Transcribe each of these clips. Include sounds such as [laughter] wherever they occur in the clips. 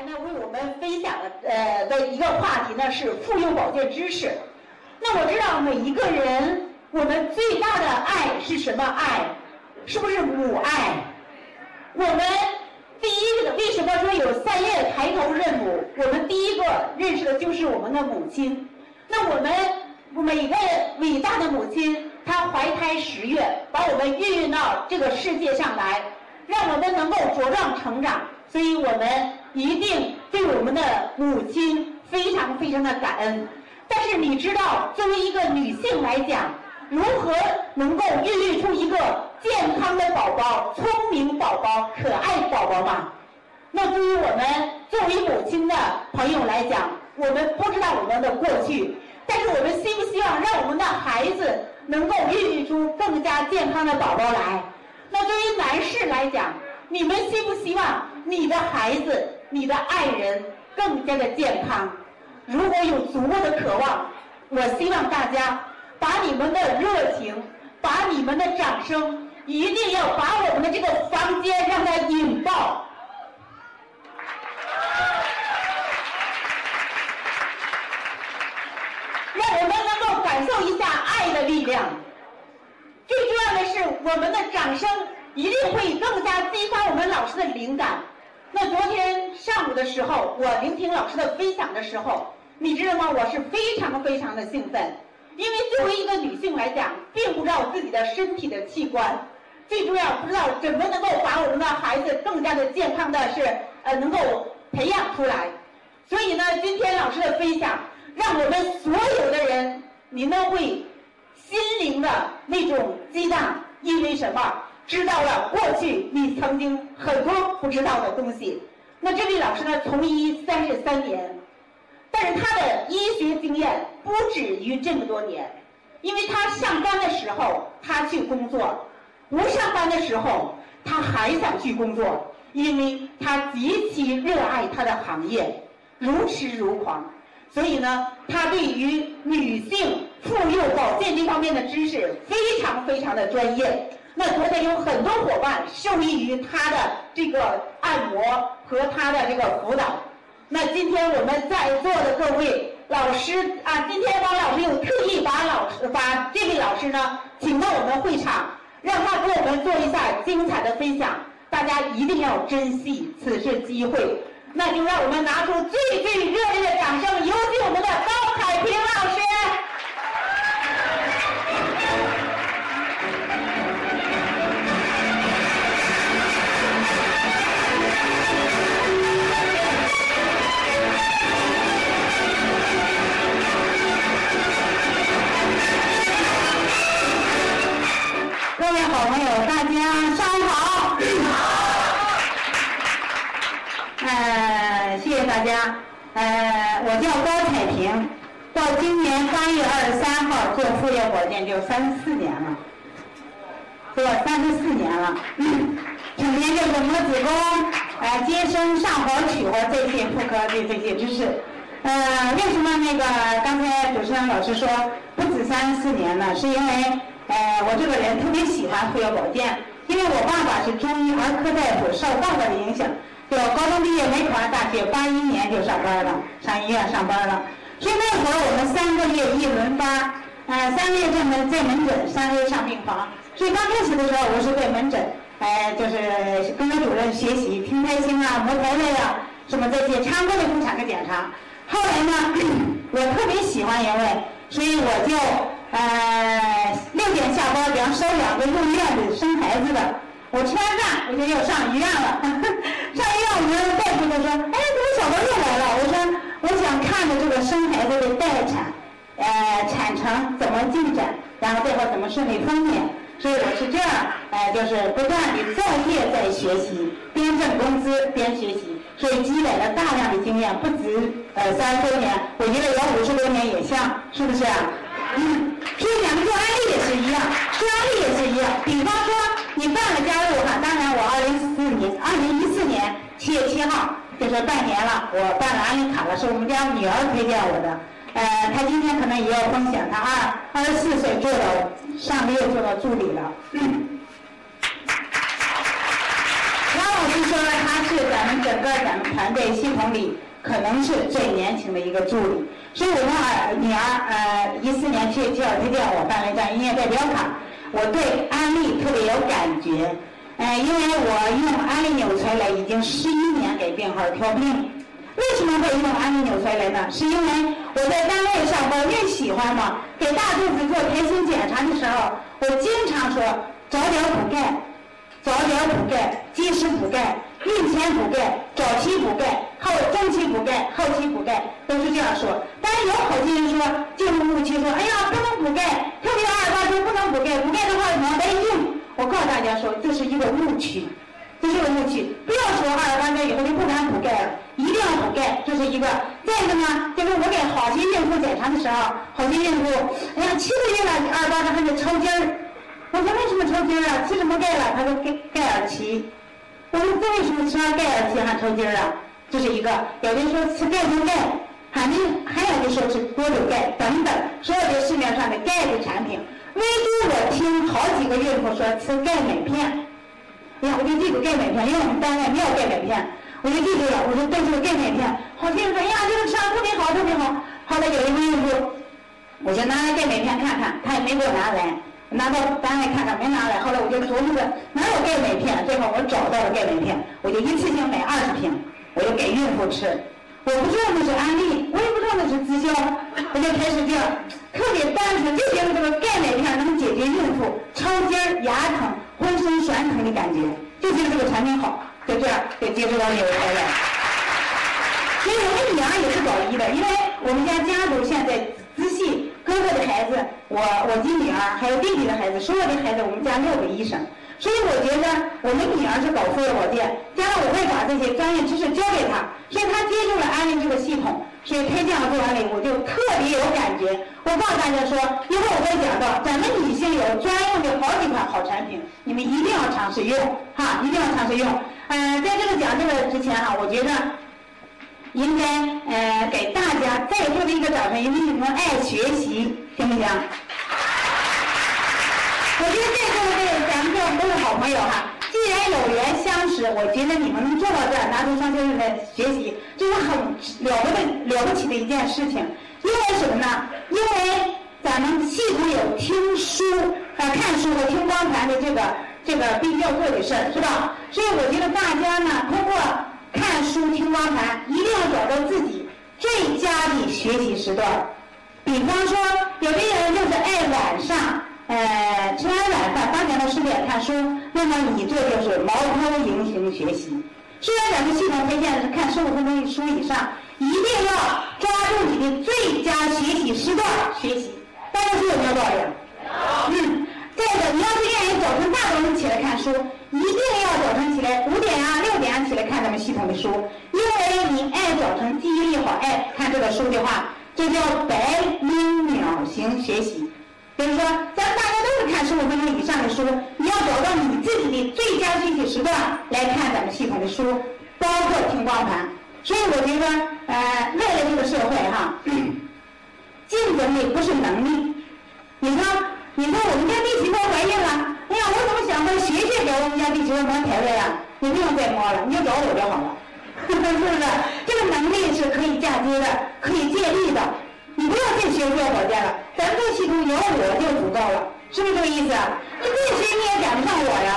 来呢，为我们分享的呃的一个话题呢是妇幼保健知识。那我知道每一个人，我们最大的爱是什么爱？是不是母爱？我们第一个为什么说有三月抬头认母？我们第一个认识的就是我们的母亲。那我们每个伟大的母亲，她怀胎十月，把我们孕育到这个世界上来，让我们能够茁壮成长。所以我们一定对我们的母亲非常非常的感恩。但是你知道，作为一个女性来讲，如何能够孕育出一个健康的宝宝、聪明宝宝、可爱宝宝吗？那对于我们作为母亲的朋友来讲，我们不知道我们的过去，但是我们希不希望让我们的孩子能够孕育出更加健康的宝宝来？那对于男士来讲，你们希不希望你的孩子、你的爱人更加的健康？如果有足够的渴望，我希望大家把你们的热情，把你们的掌声，一定要把我们的这个房间让它引爆。让我们能够感受一下爱的力量。最重要的是，我们的掌声一定会更加激发我们老师的灵感。那昨天上午的时候，我聆听老师的分享的时候，你知道吗？我是非常非常的兴奋，因为作为一个女性来讲，并不知道自己的身体的器官，最重要不知道怎么能够把我们的孩子更加的健康的是呃能够培养出来。所以呢，今天老师的分享，让我们所有的人，你们会心灵的那种激荡，因为什么？知道了过去你曾经很多不知道的东西。那这位老师呢，从医三十三年，但是他的医学经验不止于这么多年，因为他上班的时候他去工作，不上班的时候他还想去工作，因为他极其热爱他的行业，如痴如狂。所以呢，他对于女性妇幼保健这方面的知识非常非常的专业。那昨天有很多伙伴受益于他的这个按摩和他的这个辅导。那今天我们在座的各位老师啊，今天王老师又特意把老师把这位老师呢请到我们会场，让他给我们做一下精彩的分享。大家一定要珍惜此次机会。那就让我们拿出最最热烈的掌声，有请四年呢？是因为呃我这个人特别喜欢妇幼保健，因为我爸爸是中医儿科大夫，受爸爸的影响。就高中毕业没考上大学，八一年就上班了，上医院上班了。所以那会儿我们三个月一轮班，呃，三个月在门在门诊，三个月上病房。所以刚开始的时候，我是在门诊，哎、就是跟着主任学习听胎心啊、摸胎位啊，什么这些常规的妇产科检查。后来呢，[clears throat] 我特别喜欢营卫，所以我就呃六点下班，比方收两个入院的生孩子的。我吃完饭我就要上医院了，[laughs] 上医院我们大夫就说：“哎，怎么小孩又来了？”我说：“我想看着这个生孩子的待产，呃，产程怎么进展，然后最后怎么顺利分娩。”所以我是这样，呃，就是不断的在业在学习，边挣工资边学习，所以积累了。大量的经验，不止呃三十多年，我觉得有五十多年也像，是不是？嗯，所以两个做案例也是一样，做案例也是一样。比方说，你办了加入哈，当然我二零四年，二零一四年七月七号，就是半年了，我办了安利卡了，是我们家女儿推荐我的。呃，她今天可能也要分享，她二二十四岁做到上个月做到助理了。嗯。然后我觉就说他是咱们整个咱们团队系统里可能是最年轻的一个助理。所以我们儿女儿呃一四年去吉尔吉店，我办了一张音乐代表卡，我对安利特别有感觉。呃，因为我用安利纽崔莱已经十一年给病号调病。为什么会用安利纽崔莱呢？是因为我在单位上班，越喜欢嘛，给大肚子做排心检查的时候，我经常说早点补钙，早点补钙，及时补钙，孕前补钙，早期补钙，后中期补钙，后期补钙，都是这样说。但是有好些人说进入误区，说哎呀不能补钙，特别二十八周不能补钙，补钙的话脑袋硬。我告诉大家说，这是一个误区。这是个误区，不要说二十八周以后就不敢补钙了，一定要补钙，这是一个。再一个呢，就是我给好些孕妇检查的时候，好些孕妇，哎呀，七个月了，二十八周还在抽筋儿。我说为什么抽筋儿啊？吃什么钙了？他说钙钙尔奇。我说这为什么吃完钙尔奇还抽筋儿啊？这是一个。有的说吃钙中钙，还没还有的说是多久钙等等，所有的市面上的钙的产品，唯独我听好几个孕妇说吃钙镁片。哎呀，我就记住钙镁片，因为我们单位没有钙镁片，我就记住了。我说对这个钙镁片，好些人说，哎呀，这个吃上特别好，特别好。后来有一个孕妇，我就拿来钙镁片看看，他也没给我拿来，拿到单位看看没拿来。后来我就琢磨着哪有钙镁片，最后我找到了钙镁片，我就一次性买二十瓶，我就给孕妇吃。我不知道那是安利，我也不知道那是直销，我就开始这样，特别单纯，就觉得这个钙镁片能解决孕妇抽筋儿、牙疼。浑身酸疼的感觉，就觉得这个产品好，就这样就接触到纽崔莱。所以我们女儿也是搞医的，因为我们家家族现在仔细，哥哥的孩子，我我的女儿还有弟弟的孩子，所有的孩子，我们家六个医生。所以我觉得我们女儿是搞妇幼保健，将来我会把这些专业知识教给她，所以她接触了安利这个系统，所以推荐了做安利，我就特别有感觉。我告诉大家说，一会儿我会讲到，咱们女性有专用的好几款好产品，你们一定要尝试用，哈，一定要尝试用。嗯，在这个讲这个之前哈，我觉得应该呃给大家再做的一个掌声，因为你们爱学习，行不行？我觉得在座的这咱们这都是好朋友哈。既然有缘相识，我觉得你们能做到这儿，拿出双先生来学习，这是很了不得、了不起的一件事情。因为什么呢？因为咱们系统有听书、啊看书和听光盘的这个这个必须要做的事儿，是吧？所以我觉得大家呢，通过看书、听光盘，一定要找到自己最佳的学习时段。比方说，有的人就是爱晚上。呃，吃完晚饭八点到十点看书，那么你这就是毛头鹰型学习。虽然咱们系统推荐的是看十五分钟书以上，一定要抓住你的最佳学习时段学习。大家说有没有道理？嗯。再一个，你要是愿意早晨大早上起来看书，一定要早晨起来五点啊六点啊起来看咱们系统的书，因为你爱早晨记忆力好，爱看这个书的话，这叫白领鸟型学习。比如说，咱们大家都是看十五分钟以上的书，你要找到你自己的最佳学习时段来看咱们系统的书，包括听光盘。所以我觉得，呃，未来这个社会哈，竞争力不是能力。你说，你说我们家第七波怀孕了，哎呀，我怎么想到学学给我们家第七波摸胎了呀？你不用再摸了，你就找我就好了，[laughs] 是不是？这个能力是可以嫁接的，可以借力的。你不要再学做保健了，咱这系统有我就足够了，是不是这个意思？你不学你也赶不上我呀，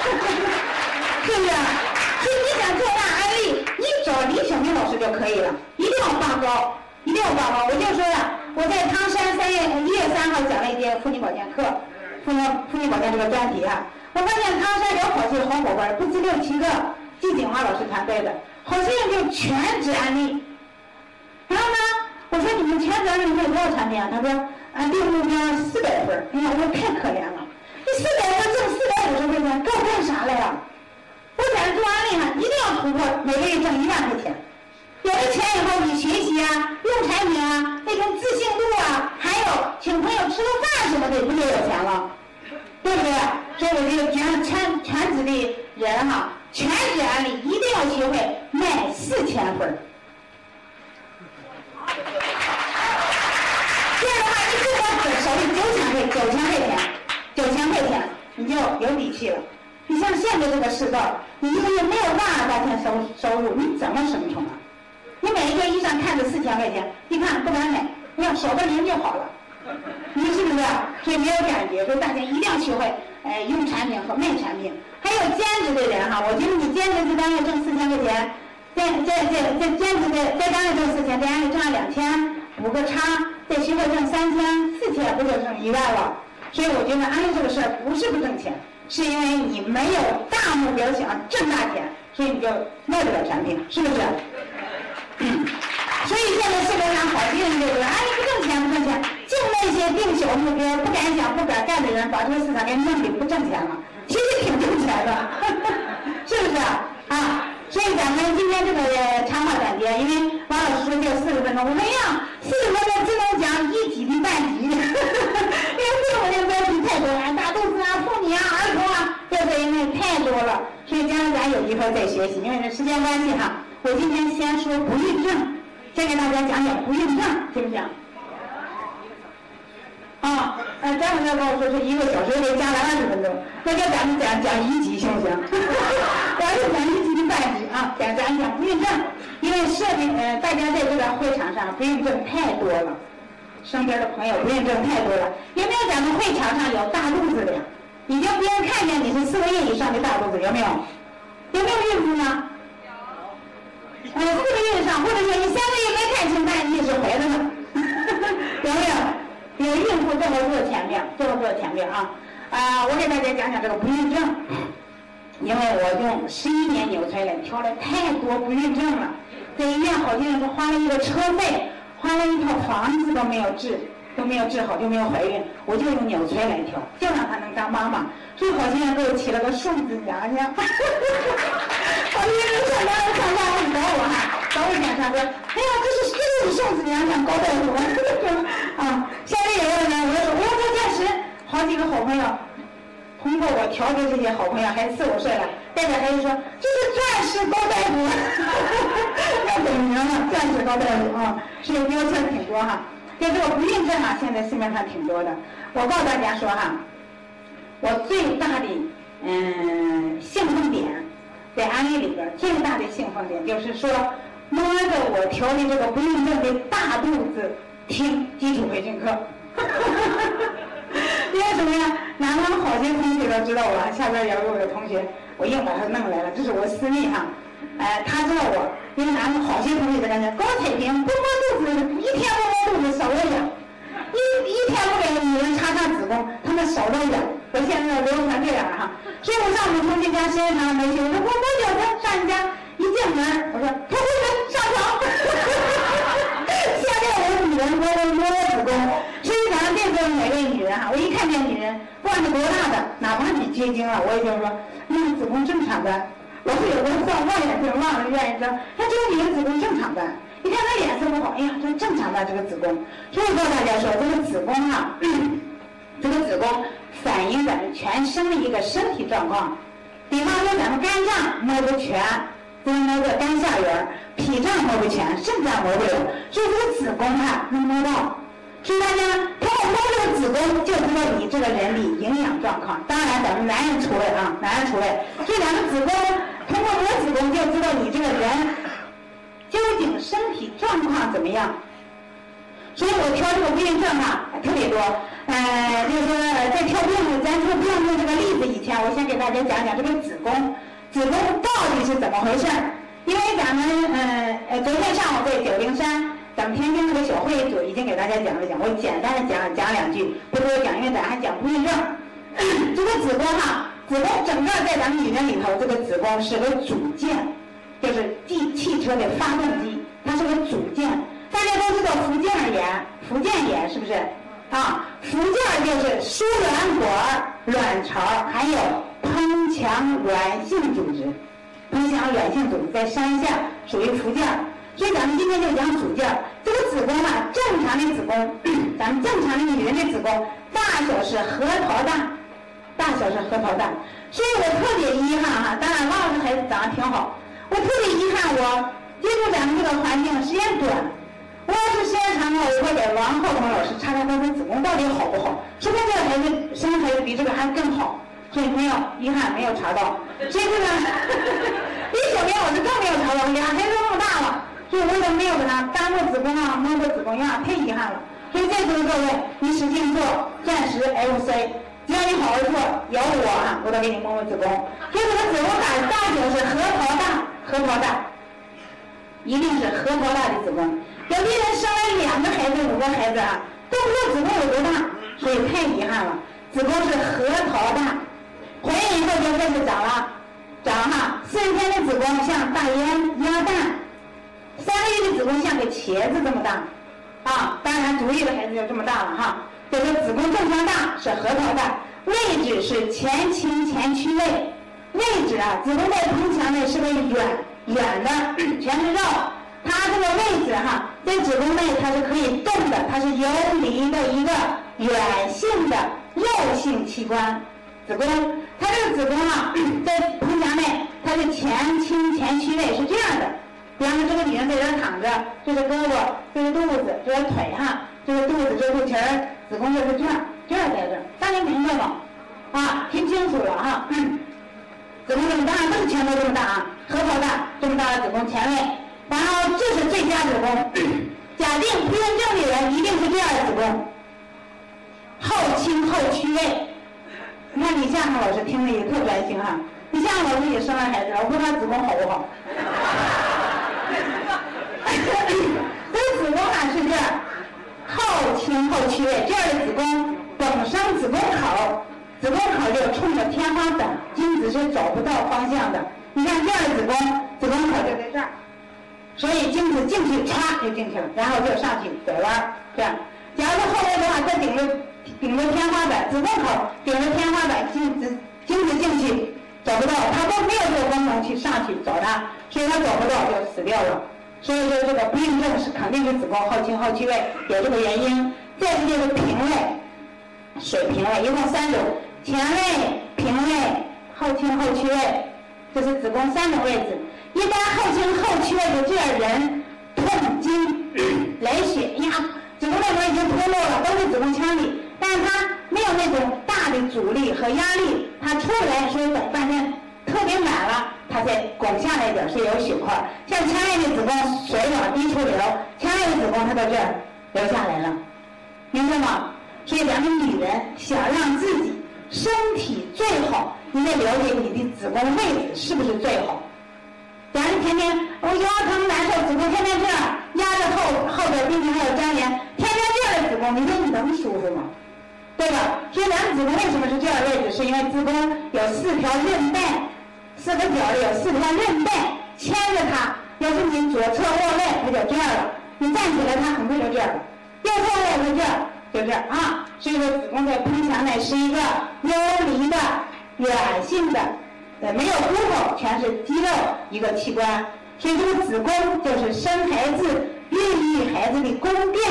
[laughs] 是不是？所以你想做大安利，你找李小明老师就可以了，一定要拔高，一定要拔高。我就说了，我在汤山三月一月三号讲了一节妇女保健课，妇女妇女保健这个专题啊，我发现唐山有好些好伙伴，不止六七个，季锦华老师团队的，好些人就全职安利，然后呢？我说你们全责任会多少产品啊？他说啊定目标四百分哎呀，我说太可怜了，这四百分挣四百五十块钱，够干啥了呀？我咱做安利呢，一定要突破每个月挣一万块钱。有了钱以后，你学习啊，用产品啊，那种自信度啊，还有请朋友吃个饭什么的，不就有钱了？对不对？所以我觉得全全职的人哈，全职安利一定要学会卖四千份儿这样的话，你不光手里九千块九千块钱，九千块钱，你就有底气了。你像现在这个世道，你一个月没有万二块钱收收入，你怎么生存啊？你买一件衣裳看着四千块钱，一看不敢买，你要少个零就好了，你是不是？所以没有感觉，所以大家一定要学会，哎，用产品和卖产品。还有兼职的人哈，我觉得你兼职在单位挣四千块钱，在在在在兼职在在单位挣四千，在单位挣两千，补个差，在学校挣三千、四千，不就挣一万了？所以我觉得安利这个事儿不是不挣钱，是因为你没有大目标想挣大钱，所以你就卖不了产品，是不是？所以现在市面上好些人就说，哎，不挣钱不挣钱，就那些定小目标、不敢想不敢干的人，把这个市场给弄得不挣钱了。其实挺挣钱的，是不是啊？所以咱们今天这个长话短节，因为王老师说就四十分钟，我们要四十分钟只能讲一集的半集，因为四十分钟标题太多了，大肚子啊、妇女啊、儿童啊，这个因为太多了，所以将来咱有机会再学习，因为这时间关系哈。我今天先说不孕症，先给大家讲讲不孕症，行不行？啊，呃，张同学跟我说是一个小时得加了二十分钟，那叫咱们讲讲一级行不行？咱就讲一级的半级啊，讲讲讲不孕症，因为设计呃，大家在这个会场上不孕症太多了，身边的朋友不孕症太多了，有没有咱们会场上有大肚子的？已经别人看见你是四个月以上的大肚子，有没有？有没有孕妇呢？有。呃，四个月以上，或者说你三个月没看清，但你是怀的呢，有没有？有孕妇这么做前面，这么做前面啊，啊，我给大家讲讲这个不孕症，因为我用十一年纽崔莱调了太多不孕症了，在医院好像是花了一个车费，花了一套房子都没有治，都没有治好就没有怀孕，我就用纽崔莱调，就让她能当妈妈，所以好些人给我起了个送子娘娘，好些人上班上班来找我哈，找我检查说，哎呀，这是这是送子娘娘高大夫 [laughs] 啊。现在有个人，我说我要做钻石，好几个好朋友，通过我调给这些好朋友，孩子四五岁了，带着孩子说这是钻石高大夫，[laughs] 要改名了，钻石高大夫啊，所以标签挺多哈。就这个不孕症啊，现在市面上挺多的。我告诉大家说哈，我最大的嗯兴奋点，在安利里边最大的兴奋点就是说，摸着我调理这个不孕症的大肚子。听基础培训课，[laughs] 因为什么呀？俺们好些同学都知道我，下边也有的同学，我硬把他弄来了，这是我私密哈。哎，他知道我，因为俺们好些同学在那高彩萍不摸肚子，一天不摸肚子少了痒，一一天不给女人插上子宫，他们少了痒。我现在流成这样哈，所以我上我们同学家时间长了没去，我说我摸脚他上你家一进门，我说同学上床。现在我女人摸摸摸子宫，所以咱们别说哪位女人哈，我一看见女人，不管是多大的，哪怕你绝经了，我也就说，嗯，子宫正常的。老是有人望望远镜望着愿意说，他这个女的子宫正常的。你看她脸色不好，哎呀，这正常的这个子宫。所以说大家说，这个子宫啊，这个子宫反映咱们全身的一个身体状况。比方说咱们肝脏摸不全。摸个肝下缘，脾脏摸不全，肾脏摸不了，所以这个子宫哈能摸到。所以大家通过摸这个子宫，就知道你这个人的营养状况。当然，咱们男人除外啊，男人除外。所以咱们子宫通过摸子宫，就知道你这个人究竟身体状况怎么样。所以我挑这个不孕症啊特别多。呃，就是说在挑病，咱就不用用这个例子。以前我先给大家讲讲这个子宫。子宫到底是怎么回事儿？因为咱们嗯呃昨天上午在九灵山，咱们天津那个小会组已经给大家讲了讲，我简单的讲讲两句，不多讲，因为咱还讲不孕症。[coughs] 这个子宫哈，子宫整个在咱们女人里头，这个子宫是个组件，就是汽汽车的发动机，它是个组件。大家都知道福建眼，福建眼是不是？啊，福建就是输卵管、卵巢，还有。盆腔软性组织，盆腔软性组织在山下属于附件，所以咱们今天就讲组件。这个子宫啊，正常的子宫，[clears throat] 咱们正常的女人的子宫大小是核桃大，大小是核桃蛋。所以我特别遗憾哈，当然王老师孩子长得挺好，我特别遗憾我接触咱们这个环境时间短。我要是时间长了，我会给王浩彤老师查查他的子宫到底好不好，说明这个孩子生孩子比这个还更好。所以没有遗憾没有查到。这个呢，一九年我是更没有查到，俩孩子那么大了，所以我也没有给他耽误子宫啊，摸过子宫呀，太遗憾了。所以在座的各位，你使劲做钻石 FC，只要你好好做，有我啊，我都给你摸摸子宫。所以这个子宫大大小是核桃大，核桃大，一定是核桃大的子宫。有的人生了两个孩子、五个孩子啊，都不知道子宫有多大，所以太遗憾了。子宫是核桃大，怀孕以后就开始长了，长哈。四十天的子宫像大烟鸭蛋，三个月的子宫像个茄子这么大，啊，当然足月的孩子就这么大了哈。这个子宫正常大是核桃大，位置是前倾前屈位，位置啊，子宫在盆腔内是个远远的，[clears throat] 全是肉。它这个位置哈，在子宫内它是可以动的，它是游离的一个圆性的肉性器官。子宫，它这个子宫啊，[clears throat] 在盆腔内它是前倾前屈位，是这样的。比方说，这个女人在这躺着，这是胳膊，这是肚子，这是腿哈，这是肚子，这是肚脐儿，子宫就是这样，这样在这儿。大家明白吗？啊，听清楚了哈。[coughs] 子宫这么大，这个前头这么大啊，核桃大，这么大的子宫前位。然后这是最佳子宫，[coughs] 假定不孕症的人一定是这样子宫，后倾后屈位。你看李夏老师听了也特专心哈，李夏老师也生了孩子，我问他子宫好不好？[coughs] 这子宫啊是这样，后倾后屈位，这样的子宫本身子宫口，子宫口就冲着天花板，精子是找不到方向的。你看这样的子宫，子宫口就在这儿。所以精子进去，歘就进去了，然后就上去拐弯这样。假如后来的话，再顶着顶着天花板，子宫口顶着天花板，精子精子进去找不到，它都没有这个功能去上去找它，所以它找不到就死掉了。所以说这个不孕症是肯定是子宫后倾后屈位有这个原因。再一个就是平位，水平位，一共三种：前位、平位、后倾后屈位，这是子宫三种位置。一般后倾后屈的这人，痛经、来血压，子宫内膜已经脱落了，都是子宫腔里，但是它没有那种大的阻力和压力，它出不来，所以等半天特别满了，它才拱下来点，是有血块。像腔内的子宫水往低处流，腔内的子宫它到这儿流下来了，明白吗？所以咱们女人想让自己身体最好，你得了解你的子宫位置是不是最好。咱们天天我腰疼难受，子宫天天这样压着后后边，并且还有粘连，天天这样的子宫，你说你能舒服吗？对吧？所以咱们子宫为什么是这样位置？是因为子宫有四条韧带，四个角里有四条韧带牵着它。要是你左侧卧位，它就这样了；你站起来，它很快就这样了。右侧卧位这，就这样啊。所以说，子宫在盆腔内是一个幽离的、软性的。呃没有骨头，全是肌肉一个器官，所以这个子宫就是生孩子、孕育孩子的宫殿。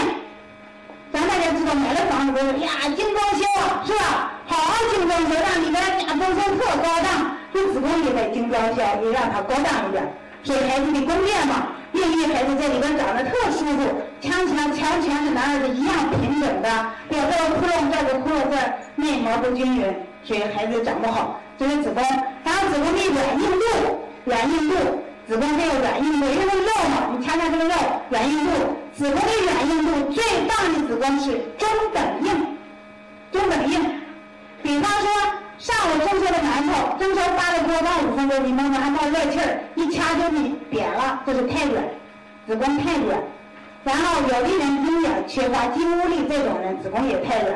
咱大家知道，买了房子都是呀，精装修，是吧？好好精装修，让里边家装修特高档，这子宫也得精装修，也让它高档一点。所以孩子的宫殿嘛，孕育孩子在里边长得特舒服，腔腔腔全是男儿的一样平整的，不要这个窟窿这个窟窿这内膜不均匀，所以孩子长不好。这是子宫，然后子宫的软硬度，软硬度，子宫还有软硬度，因为肉嘛，你掐掐这个肉，软硬度，子宫的软硬度最棒的子宫是中等硬，中等硬。比方说上午蒸熟的馒头，蒸熟发了锅到五分钟，你摸摸还冒热气儿，一掐就给扁了，这是太软，子宫太软。然后有的人营养缺乏、精无力，这种人子宫也太软。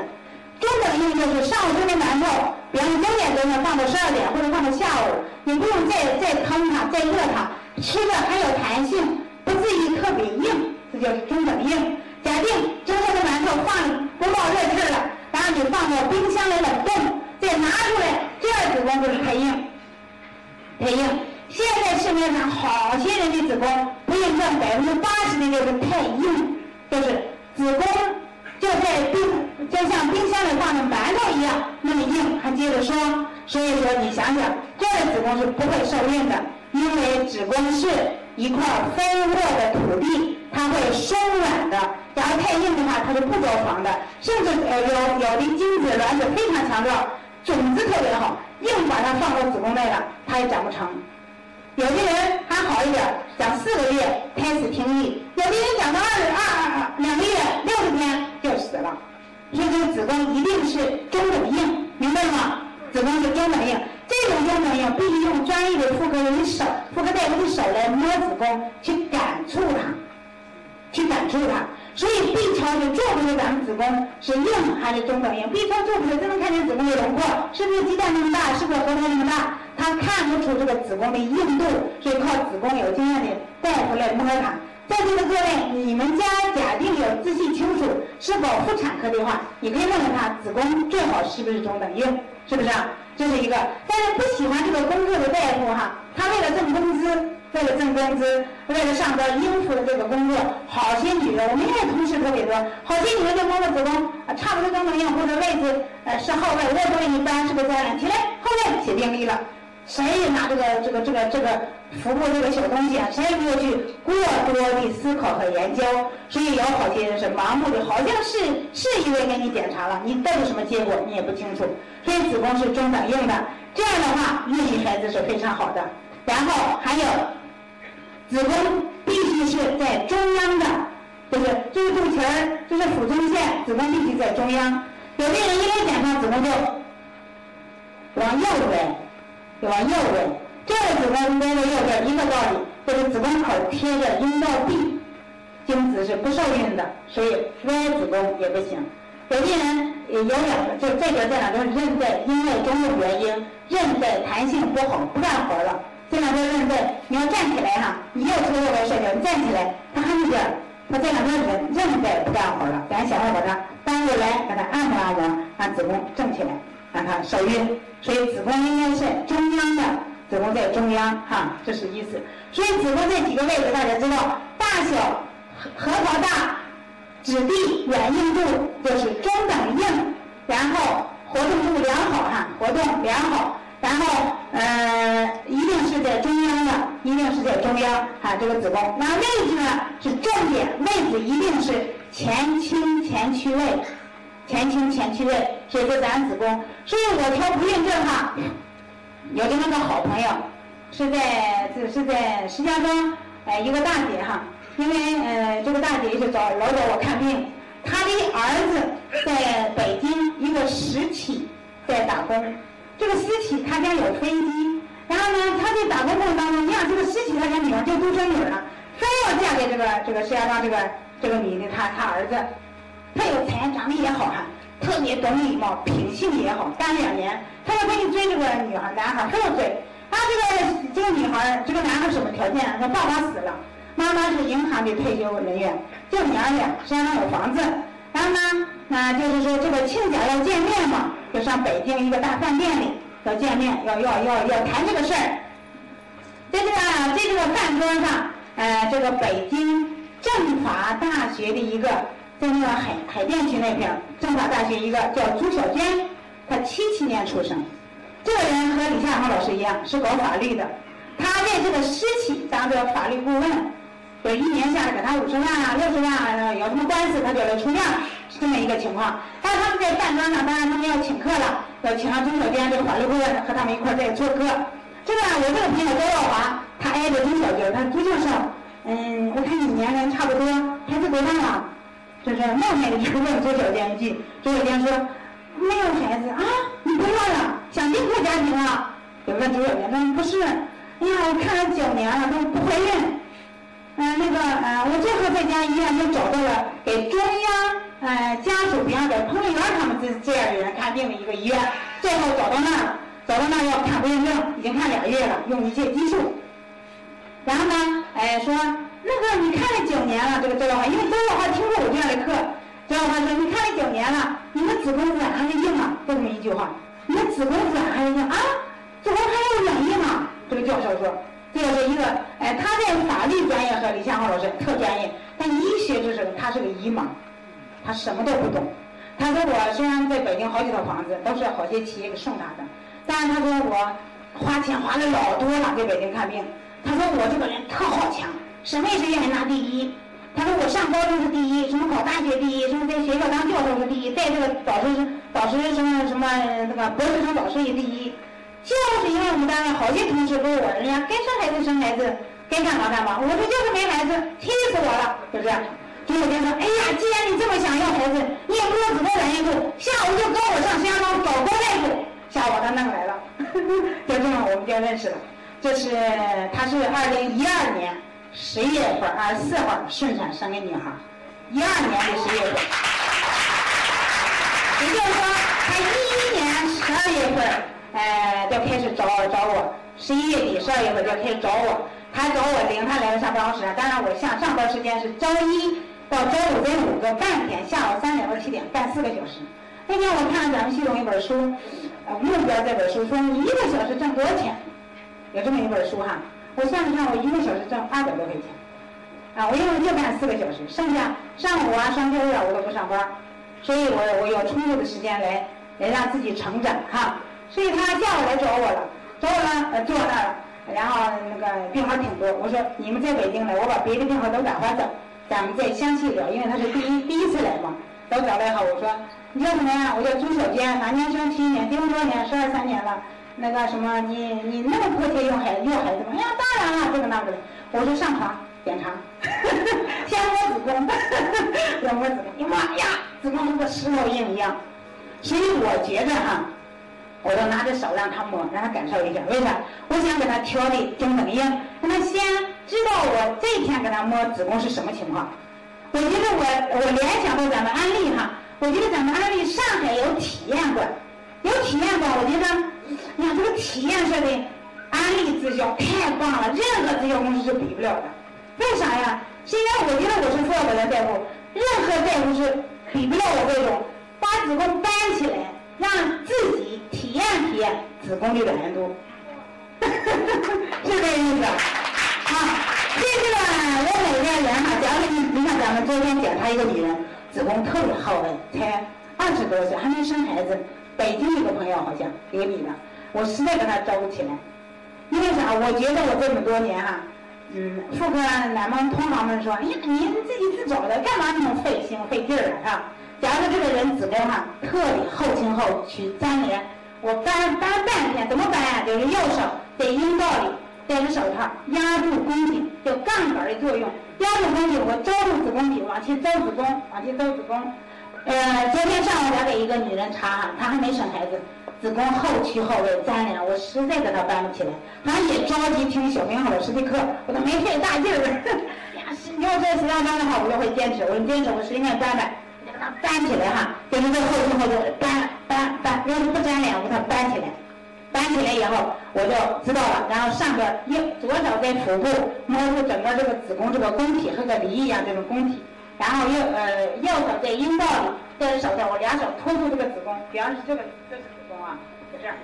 中等硬就是上午蒸的馒头，比方说九点钟呢放到十二点或者放到下午，你不用再再腾它再热它，吃的还有弹性，不至于特别硬，就是中等硬。假定蒸熟的馒头放不冒热气了，然后你放到冰箱里冷冻，再拿出来，这样子宫就是太硬，太硬。现在市面上好些人的子宫不孕症百分之八十的就是太硬，就是子宫。就在冰，就像冰箱里放的馒头一样那么硬。还接着说，所以说你想想，这样的子宫是不会受孕的，因为子宫是一块肥沃的土地，它会松软的。假如太硬的话，它是不着床的。甚至呃有有的精子卵子非常强壮，种子特别好，硬把它放到子宫内了，它也长不成。有的人还好一点，长四个月开始听力；有的人长到二二二两个月六十天就死了。所以这个子宫一定是中等硬，明白吗？子宫是中等硬，这种中等硬必须用专业的妇科的手、妇科大夫的手来摸子宫，去感触它，去感触它。所以 B 超就做不出咱们子宫是硬还是中等硬？B 超做不出来就能看见子宫的轮廓，是不是鸡蛋那么大？是不是核桃那么大？他看不出这个子宫的硬度，所以靠子宫有经验的大夫来摸它。在座的各位，你们家假定有仔细清楚是否妇产科的话，你可以问问他子宫最好是不是中等硬，是不是？这是一个。但是不喜欢这个工作的大夫哈，他为了挣工资，为了挣工资，为了上班应付的这个工作，好些女人，我们现在同事特别多，好些女人就摸摸子宫，差不多都能验或者位置呃是后位，卧部位一般是不是这样？起来后卫写病例了。谁也拿这个这个这个这个腹部这个小东西啊，谁也没有去过多的思考和研究，所以有好些人是盲目的，好像是是因为给你检查了，你到底什么结果你也不清楚。所以子宫是中等硬的，这样的话孕育孩子是非常好的。然后还有，子宫必须是在中央的，就是这是肚脐儿，这是腹中线，子宫必须在中央。有的人一来检查子宫就往右歪。往右歪，这个子宫歪到右边，一个道理，就是子宫口贴着阴道壁，精子是不受孕的，所以歪子宫也不行。有的人也有两个，就这边这两根韧带因为种种原因，韧带弹性不好，不干活了。这两根韧带，你要站起来哈，你右侧右边睡觉，你站起来，它还那边，它这两根韧韧带不干活了，咱想办法把它搬过来，把它按摩按摩，让子宫正起来。让它受孕，所以子宫应该是中央的，子宫在中央哈，这是意思。所以子宫这几个位置大家知道，大小核核桃大，质地软硬度就是中等硬，然后活动度良好哈，活动良好，然后呃一定是在中央的，一定是在中央哈这个子宫。那位置呢是重点，位置一定是前倾前屈位。前倾前屈位，所以说咱子宫，所以我挑不孕症哈，有这么个好朋友，是在是在石家庄，哎一个大姐哈，因为呃这个大姐是找老找我看病，她的儿子在北京一个实体在打工，这个实体他家有飞机，然后呢他在打工过程当中，你想这个实体他家女儿就独生女了，非要嫁给这个这个石家庄这个这个女的他他儿子。他有才，长得也好看，特别懂礼貌，品性也好。干两年，他就跟你追这个女孩、男孩，非要追。啊，这个这个女孩，这个男孩什么条件？他爸爸死了，妈妈是银行的退休人员，就娘俩，身上有房子。然后呢，那就是说这个亲家要见面嘛，就上北京一个大饭店里要见面，要要要要谈这个事儿。在这个在这个饭桌上，呃，这个北京政法大学的一个。在那个海海淀区那片，政法大学一个叫朱小娟，她七七年出生。这个人和李夏芳老师一样，是搞法律的。他在这个私企当这个法律顾问，就一年下来给他五十万啊、六十万啊，有什么官司他就来出面，是这么一个情况。但他们在饭桌上，当然他们要请客了，要请上朱小娟这个法律顾问和他们一块在做客。这个我这个朋友高耀华，他挨着朱小娟，他朱教授，嗯，我看你年龄差不多，孩子多大了？就是冒昧的就问左小娟一句，周小娟说：“没有孩子啊，你不要了，想幸福家庭了。”就问周小娟说：“不是，哎呀，我看了九年了都不怀孕。嗯，那个呃，我最后在家医院就找到了给中央呃家属，比方给彭丽媛他们这这样的人看病的一个医院，最后找到那儿，找到那要看不孕症，已经看俩月了，用一切激素。然后呢，哎说。”那个你看了九年了，这个周老华，因为周老华听过我这样的课，周老华说你看了九年了，你的子宫软还是硬啊？就这么一句话，你的子宫软还是硬啊？子宫还有软硬啊？这个教授说，这个是一个，哎，他在法律专业和李向浩老师特专业，但医学知识他是个医盲，他什么都不懂。他说我虽然在北京好几套房子，都是好些企业给送他的，但是他说我花钱花的老多了，在北京看病。他说我这个人特好强。什么也是愿意拿第一。他说我上高中是第一，什么考大学第一，什么在学校当教授是第一，在这个导师导师什么什么那个博士生导师也第一，就是因为我们单位好些同事跟我，人家该生孩子生孩子，该干嘛干嘛，我说就是没孩子，气死我了，就这样。就有人说，哎呀，既然你这么想要孩子，你也摸子宫软硬度，下午就跟我上石家庄找高大夫，下午把他弄来了，[laughs] 就这么我们就认识了。这是他是二零一二年十一月份二十四号顺产生个女孩，一二年的十一月份，也就是说他一一年十二月份，呃，就开始找找我，十一月底十二月份就开始找我，他找我领他来上办公室，当然我下上班时间是周一。到周五这五个半天，下午三点到七点干四个小时。那天我看了咱们系统一本书，呃，目标这本书说你一个小时挣多少钱？有这么一本书哈，我算了算，我一个小时挣二百多块钱。啊，我因为就干四个小时，剩下上午啊、上周日我都不上班，所以我我有充足的时间来来让自己成长哈。所以他下午来找我了，找我了，呃，坐那儿了，然后那个病号挺多。我说你们在北京呢，我把别的病号都赶发走。咱们再详细聊，因为他是第一第一次来嘛。都找来后，我说你叫什么呀？我叫朱小娟，男年生？七一年，结婚多年？十二三年了。那个什么，你你那么迫切要孩要孩子吗？哎呀，当然了，这个那个的。我说上床检查，先摸 [laughs] 子宫，[laughs] 要摸子宫。你妈呀，子宫跟个石头硬一样。所以我觉得哈，我就拿着手让他摸，让他感受一下。为啥？我想给他调的精等硬，让他先。知道我这天给他摸子宫是什么情况？我觉得我我联想到咱们安利哈，我觉得咱们安利上海有体验馆，有体验馆，我觉得，你看，这个体验设的安利直销太棒了，任何直销公司是比不了的。为啥呀？虽然我觉得我是负责的大夫，任何大夫是比不了我这种把子宫搬起来，让自己体验体验子宫的软度，[laughs] 是这个意思。啊这个呢，我每个人哈，假如你你看咱们昨天检查一个女人，子宫特别好问，才二十多岁还没生孩子，北京一个朋友好像给你的，我实在给他招不起来，因为啥？我觉得我这么多年哈，嗯，妇科男们同行们说，哎呀，你自己自找的，干嘛那么费心费劲儿啊？假如说这个人子宫哈特别后倾后曲粘连，我搬搬半天，怎么搬呀？就是右手得阴道里。戴着手套压住宫颈，就杠杆的作用。压住宫颈，我抓住子宫底，往前招子宫，往前招子宫。呃，昨天上午我给一个女人查哈，她还没生孩子，子宫后曲后位粘连，我实在给她搬不起来。她也着急听小明老师的课，我都没费大劲儿。[laughs] 呀，你要在石家的话，我就会坚持，我坚持，我使劲搬搬，给她搬起来哈，就是这后倾后位搬搬搬，要是不粘连，我给她搬起来。搬起来以后，我就知道了。然后上边右左手在腹部摸住整个这个子宫这个宫体和个梨一样这种宫体，然后右呃右手在阴道里戴着手套，我两手托住这个子宫，比方是这个这是子宫啊，在这儿，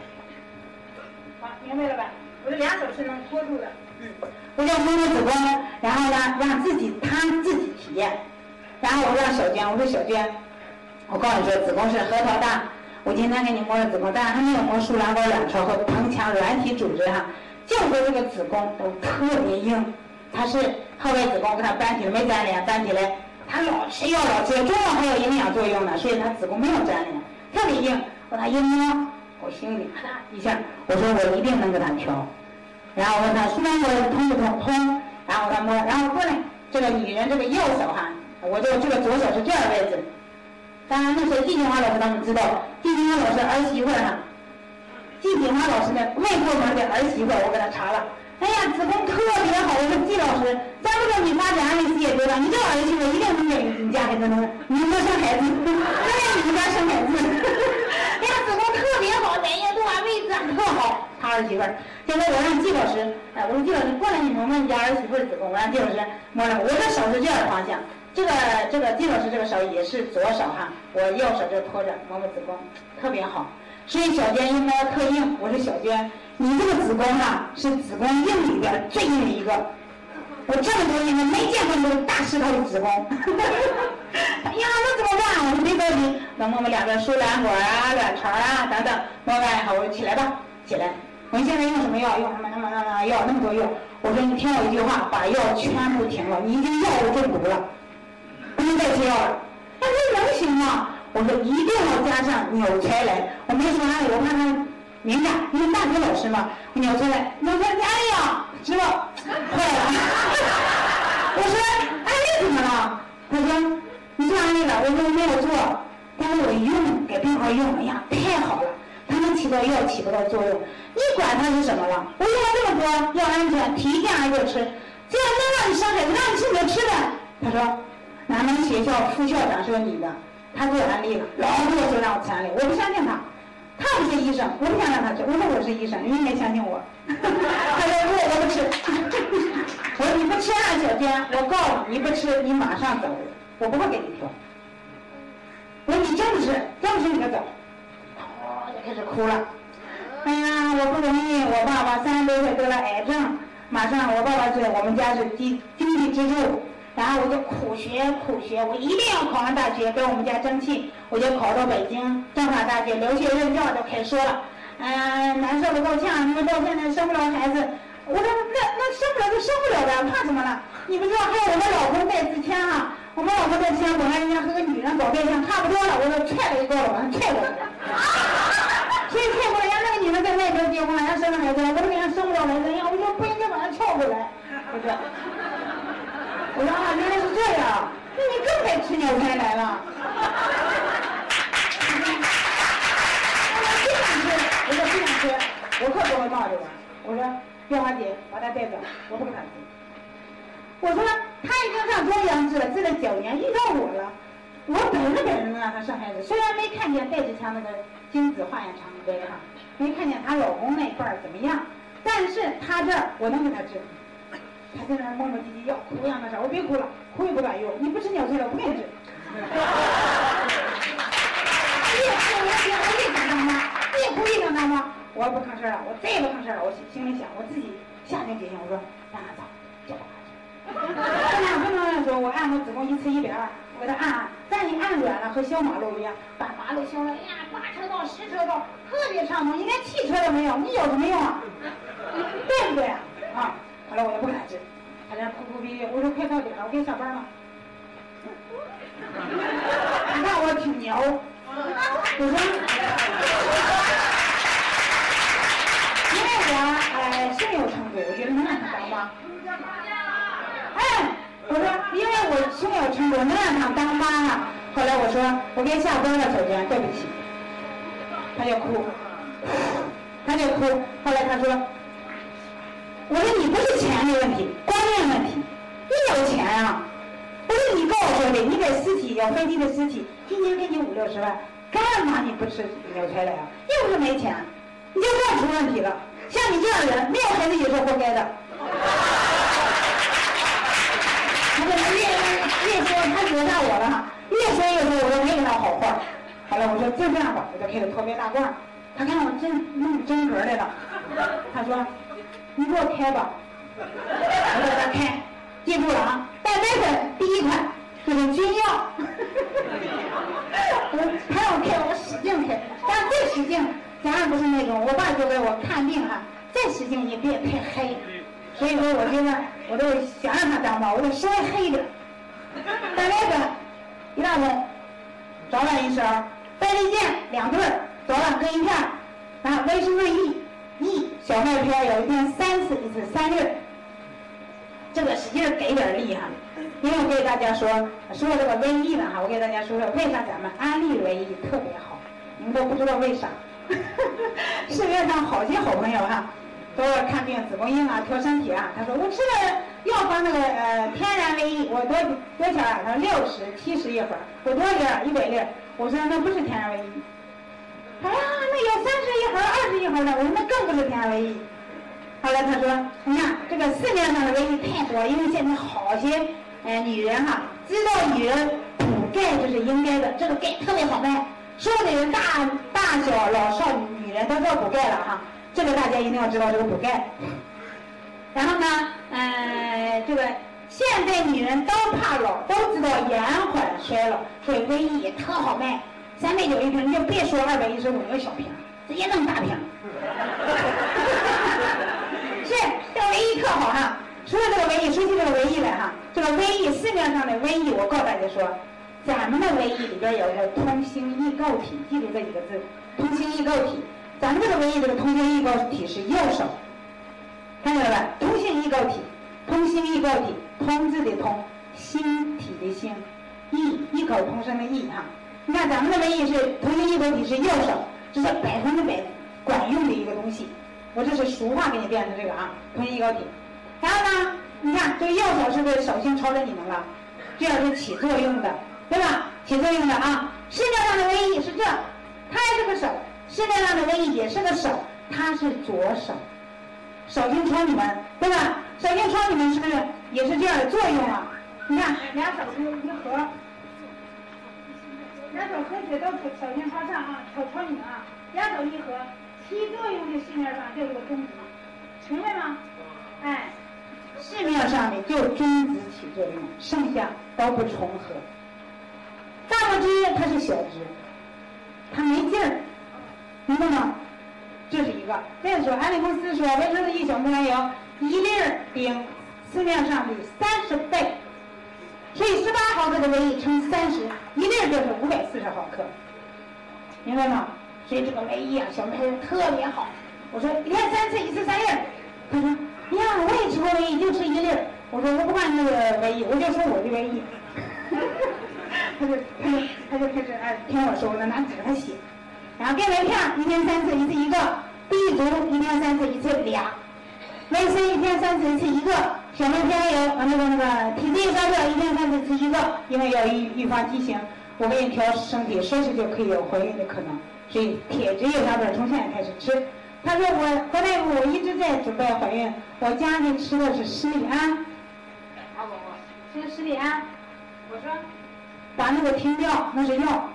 好明白了吧？我的两手是能托住的，嗯，我就摸摸子宫，然后呢让自己他自己体验，然后我让小娟，我说小娟，我告诉你说子宫是核桃大。我今天给你摸了子宫，但是还没有摸输卵管、卵巢和盆腔软体组织哈，就说这个子宫都特别硬，它是后位子宫给它搬起来没粘连，搬起来他老吃药老吃，中药还有营养作用呢，所以他子宫没有粘连，特别硬。我他一摸，我心里啪嗒一下，我说我一定能给他调。然后问他输卵管通不通？通。然后他摸，然后过来这个女人这个右手哈，我就这个左手是这样位置。当然，那时候季锦华老师他们知道，季锦华老师儿媳妇哈，季锦华老师的外婆门的儿媳妇我给他查了。哎呀，子宫特别好。我说季老师，咱不说你发展安利事业多大，你这儿媳妇一定能给你家孩子能，你能生孩子，[laughs] 能让你们家生孩子。[laughs] 哎呀，子宫特别好，软硬度啊，位置啊特好。他儿媳妇，现在我让季老师，哎，我说季老师过来，你摸摸你家儿媳妇的子宫。我让季老师摸了，我的手是这样的方向。这个这个季老师这个手也是左手哈，我右手这托着摸摸子宫，特别好。所以小娟应该特硬，我说小娟，你这个子宫啊是子宫硬里边最硬的一个，我这么多年没见过那种大石头的子宫。[laughs] 哎呀，那怎么办？我说别着急，那我们两个输卵管啊、卵巢啊等等，摸完以后我说起来吧，起来。我们现在用什么药？用什么什么什么药？那么多药。我说你听我一句话，把药全部停了，你已经药物中毒了。不能再吃药了，那这能行吗？我说一定要加上纽崔莱。我没说哪里，我怕他敏感，因为大学老师嘛。纽崔莱，纽崔莱安利啊，知道？坏了。我说安利怎么了？他说你做安利了。我说没有做，但是我用给病号用，哎呀，太好了。他能起到药起不到作用，你管它是什么了？我用了这么多，要安全，提前安就吃，这样能让你生孩子，让你吃你就吃呗。他说，俺们学校副校长是个女的，她做安利了，老跟我说让我吃安利，我不相信他，他不是医生，我不想让他吃。我说我是医生，你应该相信我。[laughs] 他说不，我不吃。我说你不吃啊，小娟，我告诉你，你不吃，你马上走，我不会给你挑。我说你真不吃，真不吃你就走就。开始哭了，哎呀，我不容易，我爸爸三十多岁得了癌症，马上我爸爸是我们家是经经济支柱，然后我就苦学苦学，我一定要考上大学，给我们家争气，我就考到北京政法大学留学任教，就开始说了，嗯，难受的够呛，你们到现在生不了孩子，我说那那生不了就生不了呗，怕什么了？你不知道还有我们老公戴自谦啊，我们老公戴自谦本来人家和个女人搞对象差不多了，我说踹了一个了，我踹了。所以踹过来，人家那个女的在外边结婚，人家生了孩子，我说人家生不了孩子，呀，我就不应该把她撬过来，不是？我说啊，原来是这样，那你更该吃纽崔莱了。我说不想吃，我说不想吃，我可不会闹这个。我说电话姐把他带走，我不给他吃。我说他已经上中央治了，治了九年，遇到我了，我本着本着能让他生孩子，虽然没看见戴志强那个。精子化验常规哈，没看见她老公那块儿怎么样，但是他这儿我能给他治，她在那磨磨唧唧要哭呀那啥，我别哭了，哭也不管用，你不吃纽崔莱我不给你治。越哭我越想，我越想当妈，越哭越想当妈，我不吭声了，我再也不吭声了，我心里想，我自己下定决心，我说让他走，就不吭声。这两分钟的时候，我按摩子宫一次一百二。我给他按按，但你按软了和修马路一样，把马路修了，哎呀，八车道、十车道，特别畅通，你连汽车都没有，你有什么用啊？对不对啊？啊，后来我也不敢吃，他在哭哭啼啼，我说快到点了，我给你上班吗？[laughs] 你看我挺牛，我说，因为我呃胸有成竹，我觉得能让他当妈。哎。我说，因为我胸有成竹，能让他当妈啊。后来我说，我该下班了，小娟，对不起。他就哭，他就哭。后来他说，我说你不是钱的问题，观念问题。你有钱啊？我说你告诉我的，你给尸体要飞机的尸体，一年给你五六十万，干嘛你不吃纽崔莱啊？又不是没钱，你就问出问题了。像你这样人，没有孩子也是活该的。越说他惹到我了哈，越说越说，我说没给他好话。后来我说就这样吧，我就开始脱别大褂。他看我真弄真格来了，他说你给我开吧。我给他开，记住了啊，蛋白粉第一款就是军药。我他要开，我使劲开，但是再使劲，咱也不是那种我爸就给我看病哈，再使劲也别太黑。所以说，我现在我都想让他当妈，我就稍微黑一点。蛋白粉一大桶，早晚一勺；倍立健两对儿，早晚各一片儿。啊，维生素 E E 小麦片有一天三次，一次三日。这个使劲给点力哈，因为我给大家说说这个维 E 呢哈，我给大家说说为啥咱们安利维 E 特别好，你们都不知道为啥。[laughs] 市面上好些好朋友哈。都要看病，子宫硬啊，调身体啊。他说我吃了药方那个呃天然维 E，我多多钱啊？他说六十七十一盒，我多少粒？一百粒儿。我说那不是天然维 E。哎呀，那有三十一盒、二十一盒的。我说那更不是天然维 E。后来他说，你看这个市面上的维 E 太多，因为现在好些呃女人哈，知道女人补钙这是应该的，这个钙特别好卖，瘦的人大大小老少女人都知道补钙了哈。这个大家一定要知道这个补钙，然后呢，嗯，这个现在女人都怕老，都知道延缓衰老，所以维 E 特好卖，三百九一瓶，你就别说二百一十五一个小瓶，直接那么大瓶。[laughs] 是，这个维 E 特好哈。说这个维 E，说起这个维 E 来哈，这个维 E 市面上的维 E，我告诉大家说，咱们的维 E 里边有一个通心异构体，记住这几个字，通心异构体。咱们这个维 E 这个通心异构体是右手，看见了吧？通氢异构体，通心异构体，通字的通，星体的星，异异口同声的异哈。你看咱们的维 E 是通氢异构体是右手，这是百分之百管用的一个东西。我这是俗话给你变的这个啊，通氢异构体。然后呢，你看这右手是不是手心朝着你们了？这样是起作用的。对吧？起作用的啊！市面上的瘟疫是这，它也是个手；市面上的瘟疫也是个手，它是左手。手心朝你们，对吧？手心朝你们是不是也是这样的作用啊？你看，两手是一合，两手喝水都小心朝上啊，朝朝你啊，两手一合，起作用的市面上就是个中子，明白吗？哎，市面上的就中子起作用，剩下都不重合。大拇指它是小指，它没劲儿，明白吗？这是一个。再说，安利公司说维生素 E 小麦油一粒儿顶市面上的三十倍，所以十八毫克的维 E 乘三十，一粒就是五百四十毫克，明白吗？所以这个维 E 啊，小麦特别好。我说一天三次，一次三粒。他说呀，我也吃过维 E，就吃一粒。我说我不管那个维 E，我就说我的维 E。[laughs] 他就他就他就开始哎听我说，我拿纸给他写，然后钙镁片一天三次，一次一个，B 族一天三次，一次俩，维 C 一天三次，一次一个，小麦片有啊那个那个体质烧热一天三次，一次一个，因为要预预防畸形，我给你调身体，说是就可以有怀孕的可能，所以铁质有啥片从现在开始吃。他说我何大夫我一直在准备怀孕，我家里吃的是施利安，啊我我吃施利安，我说。把那个停掉，那是药。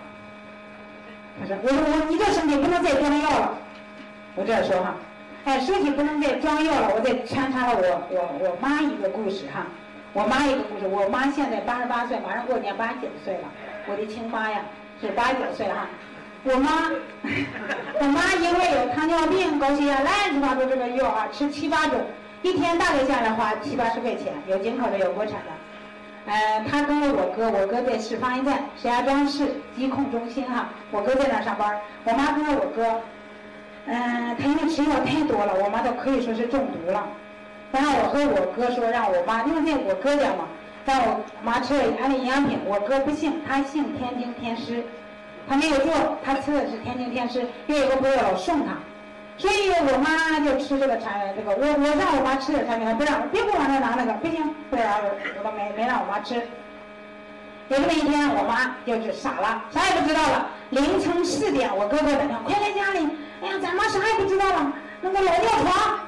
他说：“我说我你这身体不能再装药了。”我这样说哈，哎，身体不能再装药了。我再穿插了我我我妈一个故事哈，我妈一个故事。我妈现在八十八岁，马上过年八十九岁了。我的亲妈呀，是八十九岁哈。我妈，[laughs] 我妈因为有糖尿病、高血压、乱七八糟这个药啊，吃七八种，一天大概下来花七八十块钱，有进口的，有国产的。呃，他跟了我哥，我哥在市防疫站石家庄市疾控中心哈，我哥在那上班我妈跟了我哥，嗯，他因为吃药太多了，我妈都可以说是中毒了。然后我和我哥说，让我妈，因为在我哥家嘛，让我妈吃了他的营养品。我哥不信，他信天津天师，他没有做，他吃的是天津天师，又有个朋友老送他。所以我妈就吃这个产这个，我我让我妈吃点产品，她不让，别给我往那拿那个，不行，不然我我都没没让我妈吃。有这么一天，我妈就是傻了，啥也不知道了。凌晨四点，我哥给我打电话，快来家里！哎呀，咱妈啥也不知道了，那个老尿床。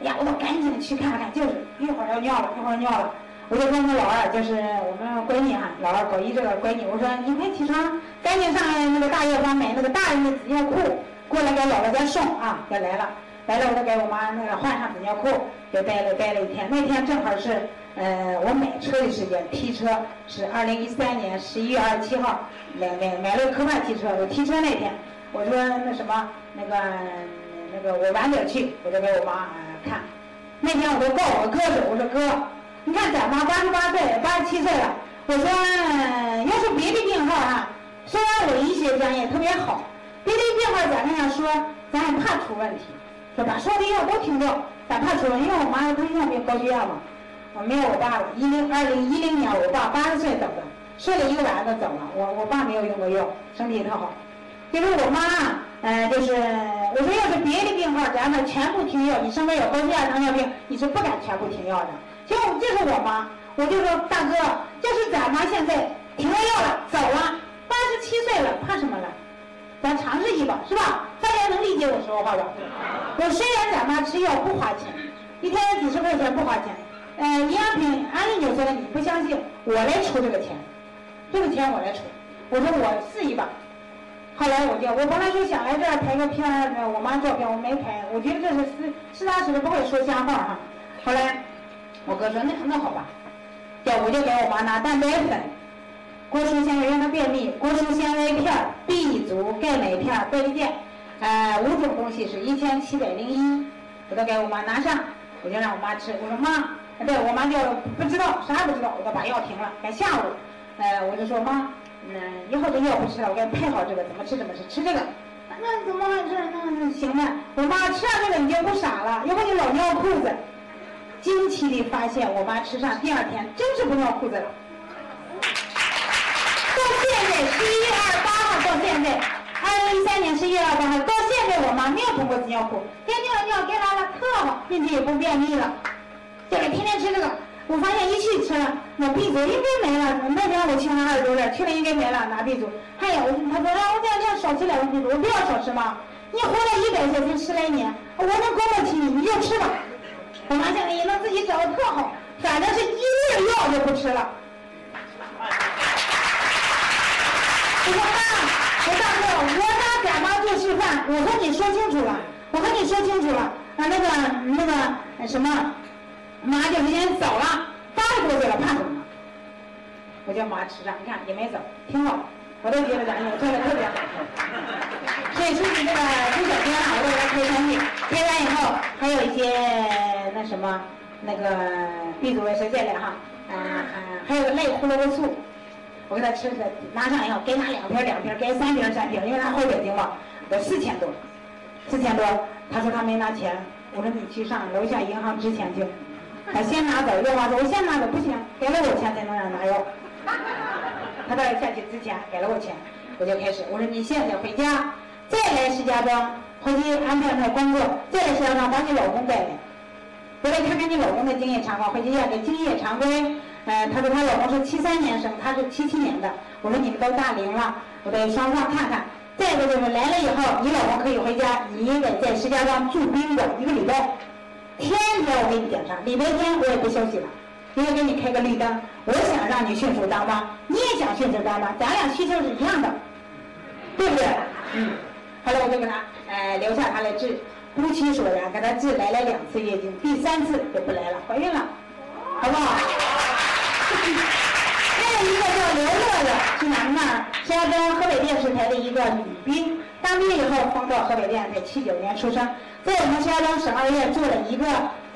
哎呀，我都赶紧去看看，就是一会儿要尿了，一会儿尿了。我就跟我老二，就是我们闺女哈，老二高一这个闺女，我说你快起床，赶紧上那个大药房买那个大人的纸尿裤。过来给姥姥家送啊，要来了，来了我就给我妈那个换上纸尿裤，就待了待了一天。那天正好是，呃，我买车的时间，提车是二零一三年十一月二十七号，买买买了个科迈提车。我提车那天，我说那什么，那个那个我晚点去，我就给我妈看。那天我就告我哥说，我说哥，你看咱妈八十八岁，八十七岁了，我说要是别的病号哈，虽然我医学专业特别好。别的病号咱那样说，咱也怕出问题，是吧？说的药都听着，咱怕出问题。因为我妈糖尿病、高血压嘛，我没有我爸了。一零二零一零年，我爸八十岁走的，睡了一个晚上就走了。我我爸没有用过药，身体特好。就是我妈，呃，就是我说要是别的病号，咱们全部停药。你身边有高血压、糖尿病，你是不敢全部停药的。就这是我妈，我就说大哥，就是咱妈现在停了药了，走了，八十七岁了，怕什么了？咱尝试一把，是吧？大家能理解我说话吧？我虽然咱妈吃药不花钱，一天几十块钱不花钱，呃，营养品安利就说了，你不相信，我来出这个钱，这个钱我来出。我说我试一把，后来我就我本来就想来这儿拍个片儿，我妈照片我没拍，我觉得这是实实打实的，不会说瞎话哈。后来我哥说那那好吧，叫我就给我妈拿蛋白粉。果蔬纤维让她便秘，果蔬纤维片、B 族钙镁片、贝利健，呃，五种东西是一千七百零一，我都给我妈拿上，我就让我妈吃。我说妈，对我妈就不知道啥也不知道，我就把药停了。赶下午，呃，我就说妈，嗯，以后这药不吃了，我给你配好这个，怎么吃怎么吃，吃这个。那怎么回事？那行了，我妈吃上这个你就不傻了，要不你老尿裤子。惊奇地发现，我妈吃上第二天真是不尿裤子了。到现在十一月二十八号到现在，二零一三年十一月二十八号到现在，我妈没有通过纸尿裤，该尿尿该拉拉特好，并且也不便秘了。这个天天吃这个，我发现一去吃了，那 B 族应该没了。那天我去了二十多粒，去了应该没了，拿 B 族。还有，他说让我这样少吃两个 B 族，我不要少吃吗？你活了一百岁才十来年，我能供得起你，你就吃吧。我妈现在也能自己找的特好，反正是一粒药都不吃了。我说妈，我大哥，我拿干妈做示范。我和你说清楚了，我和你说清楚了。啊，那个那个什么，妈就先走了，八十多岁了，怕什么？我叫妈吃上，你看也没走，挺好。我都觉得咱做的特别好。所以说你这个猪小娟啊，我都给他推上去，贴完以后还有一些那什么那个 B 族维 C 这类哈，嗯嗯，还有个类胡萝卜素，我给他吃的，拿上以后给他两瓶两瓶，给三瓶三瓶，因为他后边经嘛，得四千多，四千多，他说他没拿钱，我说你去上楼下银行支钱去，他先拿走，要话说我先拿走不行，给了我钱才能让拿药，他到下去之前给了我钱，我就开始，我说你现在回家。再来石家庄，回去安排安排工作。再来石家庄把你老公带来，回来看看你老公的经验长况。回去要给经验常规。呃，她说她老公是七三年生，她是七七年的。我说你们都大龄了，我得双方看看。再一个就是来了以后，你老公可以回家，你得在石家庄住宾馆一个礼拜，天天我给你检查，礼拜天我也不休息了，因为给你开个绿灯。我想让你迅速当妈，你也想迅速当妈，咱俩需求是一样的，对不对？嗯。后来我就给他，呃，留下他来治，不期所然，给他治来了两次月经，第三次就不来了，怀孕了，好不好？[laughs] 还有一个叫刘乐乐，是哪儿？石家庄河北电视台的一个女兵，当兵以后分到河北电视台，七九年出生，在我们石家庄省二院做了一个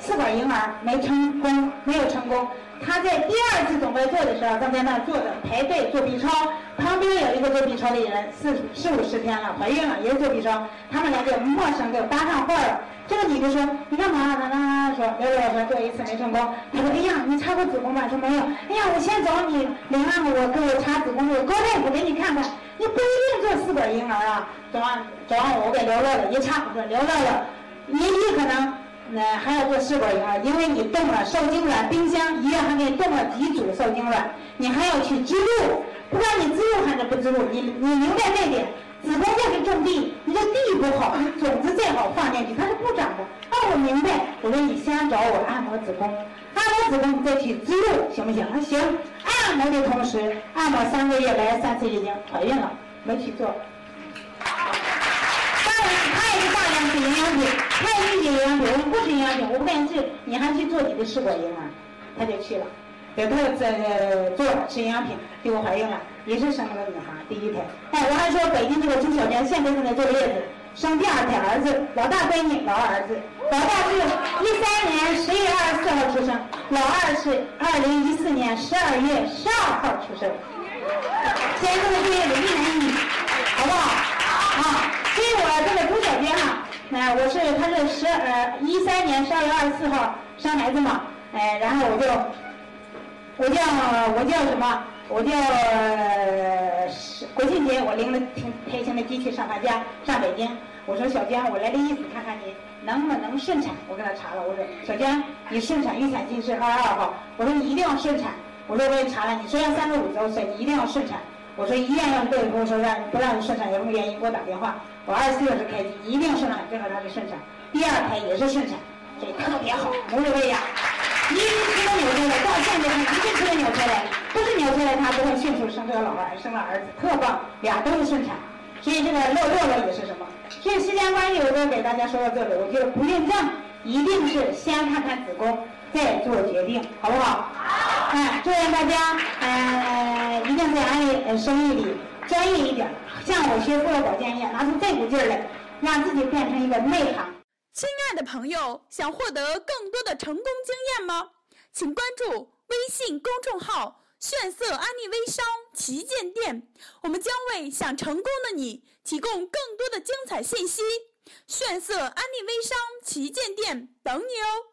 试管婴儿，没成功，没有成功。他在第二次准备做的时候，正在那坐着排队做 B 超，旁边有一个做 B 超的人，四四五十天了，怀孕了，也是做 B 超，他们俩就陌生就搭上话了。这个女的说：“你干嘛？”他他说：“刘老师做一次没成功。”他说：“哎呀，你查过子宫吗？”说没有。哎呀，我先找你领案，我给我查子宫，我高大夫给你看看，你不一定做试管婴儿啊。昨晚昨晚我给刘乐乐一查，我说：“刘乐乐，你你可能。”那还要做试管婴儿，因为你动了受精卵，冰箱医院还给你冻了几组受精卵，你还要去植入，不管你植入还是不植入，你你明白这点？子宫就是种地，你这地不好，种子再好放进去，它是不长的。啊，我明白。我说你先找我按摩子宫，按摩子宫再去植入，行不行？行。按摩的同时，按摩三个月来三次月经，怀孕了，没去做。是营养品，他也是营养品，我不是营养品，我不敢去，你还去做你的试管婴儿，他就去了，给他在做吃营养品，结果怀孕了，也是生了个女孩，第一胎。哎，我还说北京这个朱小娟现在正在坐月子，生第二胎儿子，老大闺女，老儿子，老大是一三年十月二十四号出生，老二是二零一四年十二月十二号出生，现在正在坐月子，一男一女，好不好？啊，所以我这个朱小娟哈。哎，我是他是十二呃一三年十二月二十四号生孩子嘛，哎，然后我就我叫我叫什么？我叫国庆节我领了挺开心的机器上他家上北京。我说小娟，我来的意思看看你能不能顺产。我给他查了，我说小娟，你顺产预产期是二十二号。我说你一定要顺产。我说我也查了，你虽然三十五周岁，你一定要顺产。我说医院要是对我说让不让你顺产，有什么原因给我打电话。我二十四小时开机，一定顺产，最好他是顺产。第二胎也是顺产，所以特别好，母乳喂养。一直都扭出来，到现在他一直都扭出来，不是扭出来他不会迅速生这个老二，生了儿子特棒，俩都是顺产。所以这个乐乐乐也是什么？所以时间关系，我就给大家说到这里。我觉得不孕症一定是先看看子宫，再做决定，好不好？好。哎，祝愿大家，呃，一定在安利呃生意里专业一点。像我学妇幼保健一样，拿出这股劲儿来，让自己变成一个内行。亲爱的朋友，想获得更多的成功经验吗？请关注微信公众号炫色安利微商旗舰店，我们将为想成功的你提供更多的精彩信息。炫色安利微商旗舰店等你哦！